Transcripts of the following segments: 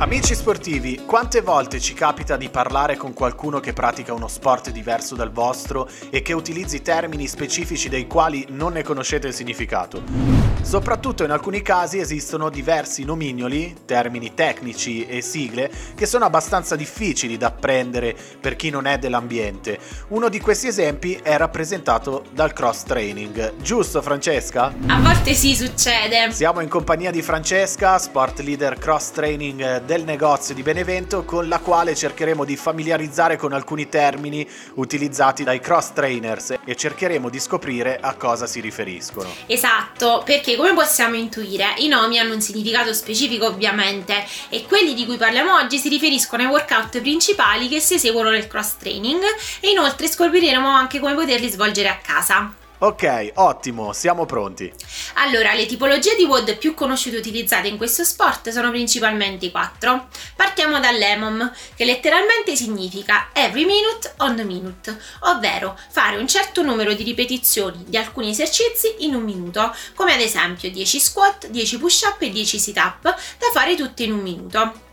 Amici sportivi, quante volte ci capita di parlare con qualcuno che pratica uno sport diverso dal vostro e che utilizzi termini specifici dei quali non ne conoscete il significato? Soprattutto in alcuni casi esistono diversi nomignoli, termini tecnici e sigle che sono abbastanza difficili da apprendere per chi non è dell'ambiente. Uno di questi esempi è rappresentato dal cross training. Giusto Francesca? A volte sì succede. Siamo in compagnia di Francesca, sport leader cross training del negozio di Benevento con la quale cercheremo di familiarizzare con alcuni termini utilizzati dai cross trainers e cercheremo di scoprire a cosa si riferiscono. Esatto, perché come possiamo intuire i nomi hanno un significato specifico ovviamente e quelli di cui parliamo oggi si riferiscono ai workout principali che si eseguono nel cross training e inoltre scopriremo anche come poterli svolgere a casa. Ok, ottimo, siamo pronti. Allora, le tipologie di WOD più conosciute e utilizzate in questo sport sono principalmente quattro. Partiamo dall'EMOM, che letteralmente significa every minute on the minute, ovvero fare un certo numero di ripetizioni di alcuni esercizi in un minuto, come ad esempio 10 squat, 10 push-up e 10 sit-up, da fare tutti in un minuto.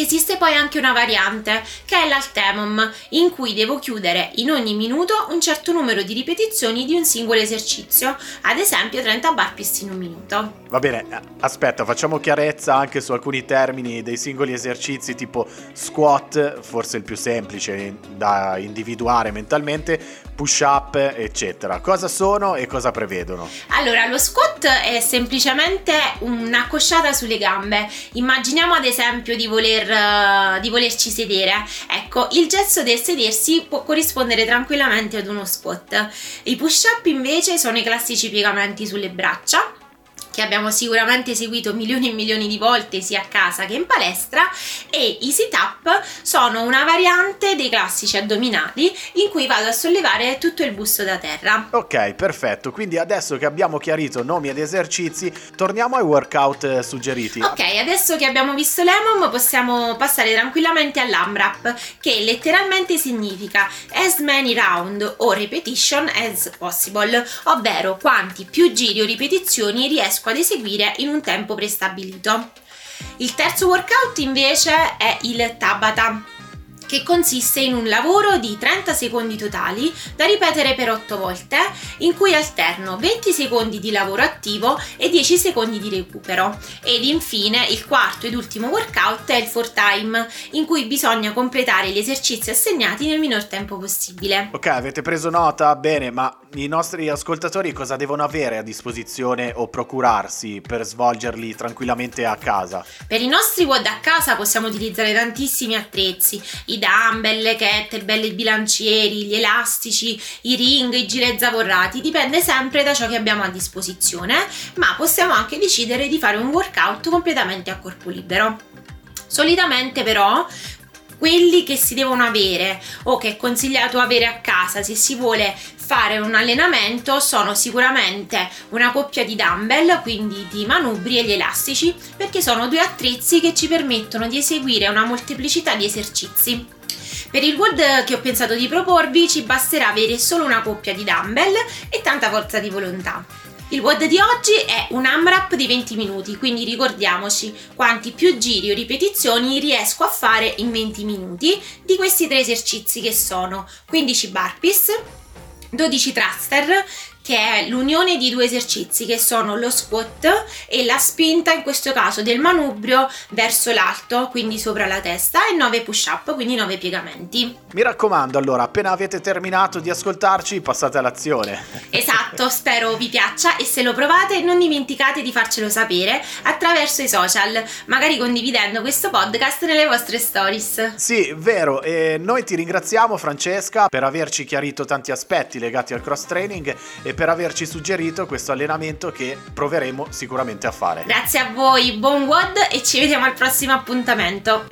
Esiste poi anche una variante che è l'altemum, in cui devo chiudere in ogni minuto un certo numero di ripetizioni di un singolo esercizio, ad esempio 30 burpees in un minuto. Va bene, aspetta, facciamo chiarezza anche su alcuni termini dei singoli esercizi tipo squat, forse il più semplice da individuare mentalmente, push up, eccetera. Cosa sono e cosa prevedono? Allora, lo squat è semplicemente una cosciata sulle gambe. Immaginiamo ad esempio di, voler, uh, di volerci sedere. Ecco, il gesto del sedersi può corrispondere tranquillamente ad uno squat. I push up invece sono i classici piegamenti sulle braccia che abbiamo sicuramente eseguito milioni e milioni di volte sia a casa che in palestra e i sit up sono una variante dei classici addominali in cui vado a sollevare tutto il busto da terra. Ok, perfetto. Quindi adesso che abbiamo chiarito nomi ed esercizi, torniamo ai workout eh, suggeriti. Ok, adesso che abbiamo visto l'EMOM possiamo passare tranquillamente all'AMRAP che letteralmente significa as many round o repetition as possible, ovvero quanti più giri o ripetizioni riesco ad eseguire in un tempo prestabilito. Il terzo workout invece è il Tabata che consiste in un lavoro di 30 secondi totali da ripetere per 8 volte, in cui alterno 20 secondi di lavoro attivo e 10 secondi di recupero. Ed infine il quarto ed ultimo workout è il 4 time, in cui bisogna completare gli esercizi assegnati nel minor tempo possibile. Ok, avete preso nota? Bene, ma i nostri ascoltatori cosa devono avere a disposizione o procurarsi per svolgerli tranquillamente a casa? Per i nostri WOD a casa possiamo utilizzare tantissimi attrezzi, i dumbbell, le kettlebell, i bilancieri, gli elastici, i ring, i gilet zavorrati, dipende sempre da ciò che abbiamo a disposizione, ma possiamo anche decidere di fare un workout completamente a corpo libero. Solitamente però quelli che si devono avere o che è consigliato avere a casa se si vuole fare un allenamento sono sicuramente una coppia di dumbbell, quindi di manubri e gli elastici, perché sono due attrezzi che ci permettono di eseguire una molteplicità di esercizi. Per il WOD che ho pensato di proporvi ci basterà avere solo una coppia di dumbbell e tanta forza di volontà. Il WOD di oggi è un AMRAP di 20 minuti, quindi ricordiamoci quanti più giri o ripetizioni riesco a fare in 20 minuti di questi tre esercizi che sono 15 burpees, 12 thruster, che è l'unione di due esercizi che sono lo squat e la spinta in questo caso del manubrio verso l'alto, quindi sopra la testa e 9 push up, quindi 9 piegamenti. Mi raccomando allora, appena avete terminato di ascoltarci, passate all'azione. Esatto, spero vi piaccia e se lo provate non dimenticate di farcelo sapere attraverso i social, magari condividendo questo podcast nelle vostre stories. Sì, vero, e noi ti ringraziamo Francesca per averci chiarito tanti aspetti legati al cross training e per averci suggerito questo allenamento che proveremo sicuramente a fare. Grazie a voi, buon WOD e ci vediamo al prossimo appuntamento.